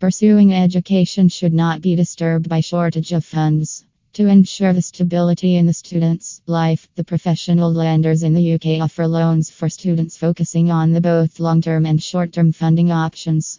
Pursuing education should not be disturbed by shortage of funds. To ensure the stability in the student's life, the professional lenders in the UK offer loans for students focusing on the both long-term and short-term funding options.